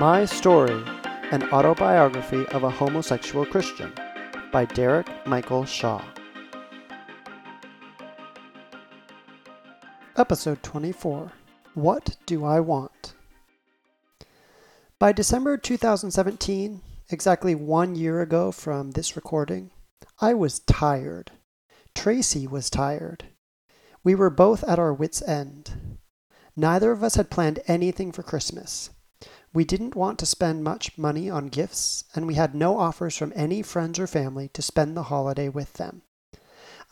My Story An Autobiography of a Homosexual Christian by Derek Michael Shaw. Episode 24 What Do I Want? By December 2017, exactly one year ago from this recording, I was tired. Tracy was tired. We were both at our wits' end. Neither of us had planned anything for Christmas. We didn't want to spend much money on gifts, and we had no offers from any friends or family to spend the holiday with them.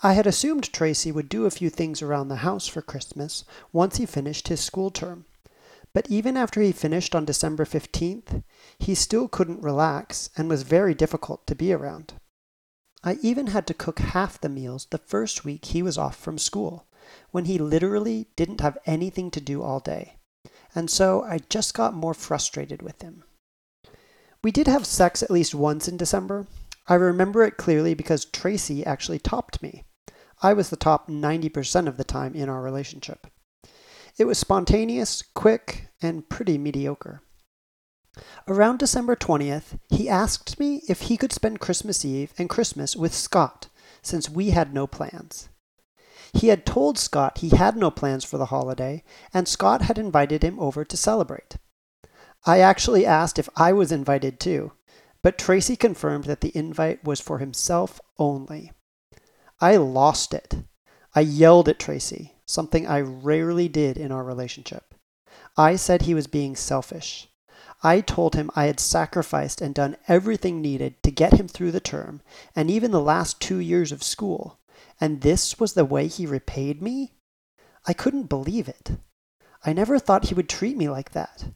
I had assumed Tracy would do a few things around the house for Christmas once he finished his school term. But even after he finished on December 15th, he still couldn't relax and was very difficult to be around. I even had to cook half the meals the first week he was off from school, when he literally didn't have anything to do all day and so I just got more frustrated with him. We did have sex at least once in December. I remember it clearly because Tracy actually topped me. I was the top 90% of the time in our relationship. It was spontaneous, quick, and pretty mediocre. Around December 20th, he asked me if he could spend Christmas Eve and Christmas with Scott, since we had no plans. He had told Scott he had no plans for the holiday, and Scott had invited him over to celebrate. I actually asked if I was invited too, but Tracy confirmed that the invite was for himself only. I lost it. I yelled at Tracy, something I rarely did in our relationship. I said he was being selfish. I told him I had sacrificed and done everything needed to get him through the term and even the last two years of school, and this was the way he repaid me? I couldn't believe it. I never thought he would treat me like that.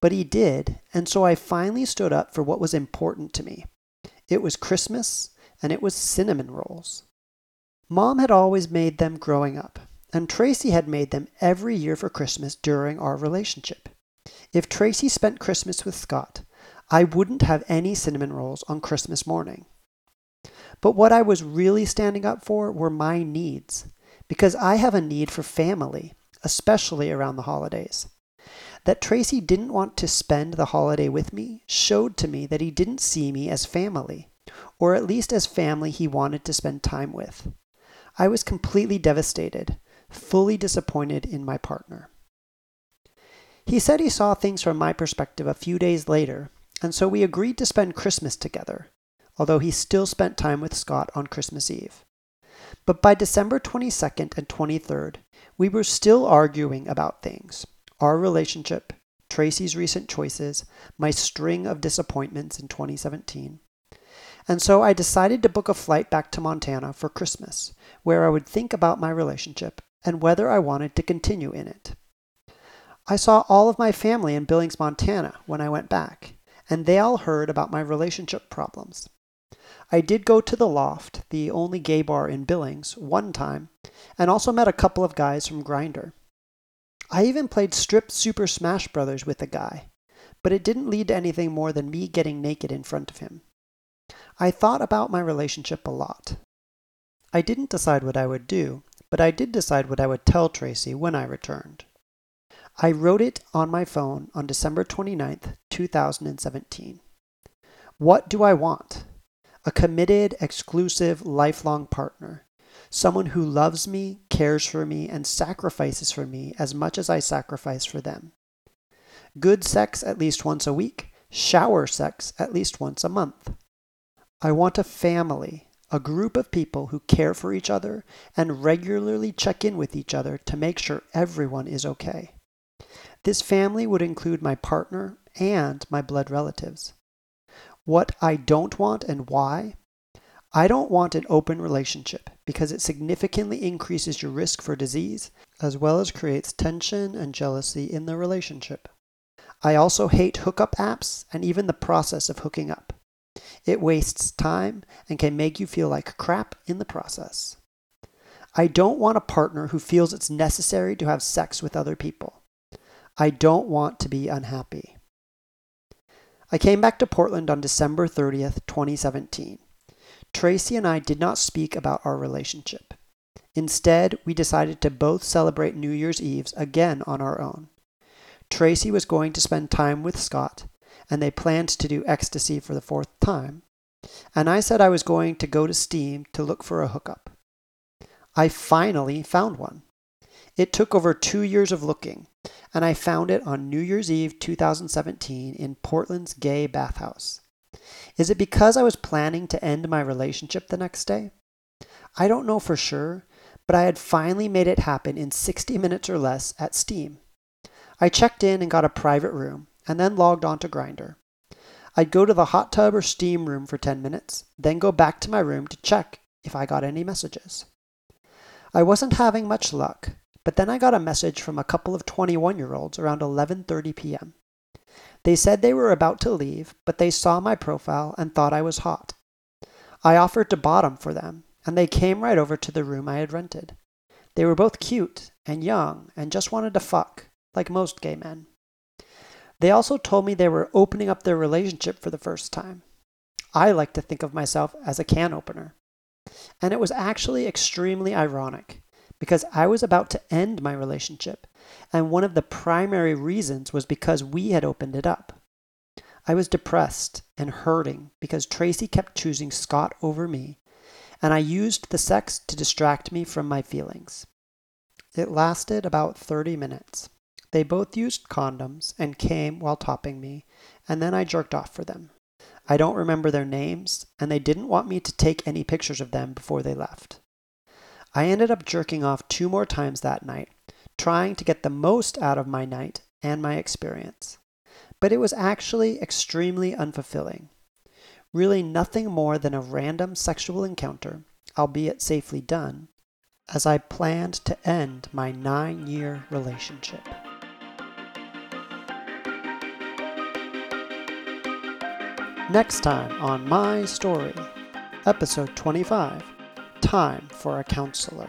But he did, and so I finally stood up for what was important to me. It was Christmas, and it was cinnamon rolls. Mom had always made them growing up, and Tracy had made them every year for Christmas during our relationship. If Tracy spent Christmas with Scott, I wouldn't have any cinnamon rolls on Christmas morning. But what I was really standing up for were my needs, because I have a need for family, especially around the holidays. That Tracy didn't want to spend the holiday with me showed to me that he didn't see me as family, or at least as family he wanted to spend time with. I was completely devastated, fully disappointed in my partner. He said he saw things from my perspective a few days later, and so we agreed to spend Christmas together, although he still spent time with Scott on Christmas Eve. But by December 22nd and 23rd, we were still arguing about things our relationship, Tracy's recent choices, my string of disappointments in 2017. And so I decided to book a flight back to Montana for Christmas, where I would think about my relationship and whether I wanted to continue in it. I saw all of my family in Billings, Montana when I went back, and they all heard about my relationship problems. I did go to the Loft, the only gay bar in Billings, one time, and also met a couple of guys from Grindr. I even played Strip Super Smash Brothers with a guy, but it didn't lead to anything more than me getting naked in front of him. I thought about my relationship a lot. I didn't decide what I would do, but I did decide what I would tell Tracy when I returned. I wrote it on my phone on December 29th, 2017. What do I want? A committed, exclusive, lifelong partner. Someone who loves me, cares for me, and sacrifices for me as much as I sacrifice for them. Good sex at least once a week, shower sex at least once a month. I want a family, a group of people who care for each other and regularly check in with each other to make sure everyone is okay. This family would include my partner and my blood relatives what I don't want and why. I don't want an open relationship because it significantly increases your risk for disease as well as creates tension and jealousy in the relationship. I also hate hookup apps and even the process of hooking up. It wastes time and can make you feel like crap in the process. I don't want a partner who feels it's necessary to have sex with other people. I don't want to be unhappy. I came back to Portland on December 30th, 2017. Tracy and I did not speak about our relationship. Instead, we decided to both celebrate New Year's Eves again on our own. Tracy was going to spend time with Scott, and they planned to do ecstasy for the fourth time, and I said I was going to go to Steam to look for a hookup. I finally found one. It took over two years of looking, and I found it on New Year's Eve 2017 in Portland's gay bathhouse. Is it because I was planning to end my relationship the next day? I don't know for sure, but I had finally made it happen in 60 minutes or less at Steam. I checked in and got a private room, and then logged on to Grindr. I'd go to the hot tub or steam room for 10 minutes, then go back to my room to check if I got any messages. I wasn't having much luck, but then I got a message from a couple of 21 year olds around 11:30 p.m. They said they were about to leave, but they saw my profile and thought I was hot. I offered to bottom for them, and they came right over to the room I had rented. They were both cute and young and just wanted to fuck, like most gay men. They also told me they were opening up their relationship for the first time. I like to think of myself as a can opener. And it was actually extremely ironic because I was about to end my relationship, and one of the primary reasons was because we had opened it up. I was depressed and hurting because Tracy kept choosing Scott over me, and I used the sex to distract me from my feelings. It lasted about 30 minutes. They both used condoms and came while topping me, and then I jerked off for them. I don't remember their names, and they didn't want me to take any pictures of them before they left. I ended up jerking off two more times that night, trying to get the most out of my night and my experience. But it was actually extremely unfulfilling. Really nothing more than a random sexual encounter, albeit safely done, as I planned to end my nine year relationship. Next time on My Story, Episode 25 Time for a Counselor.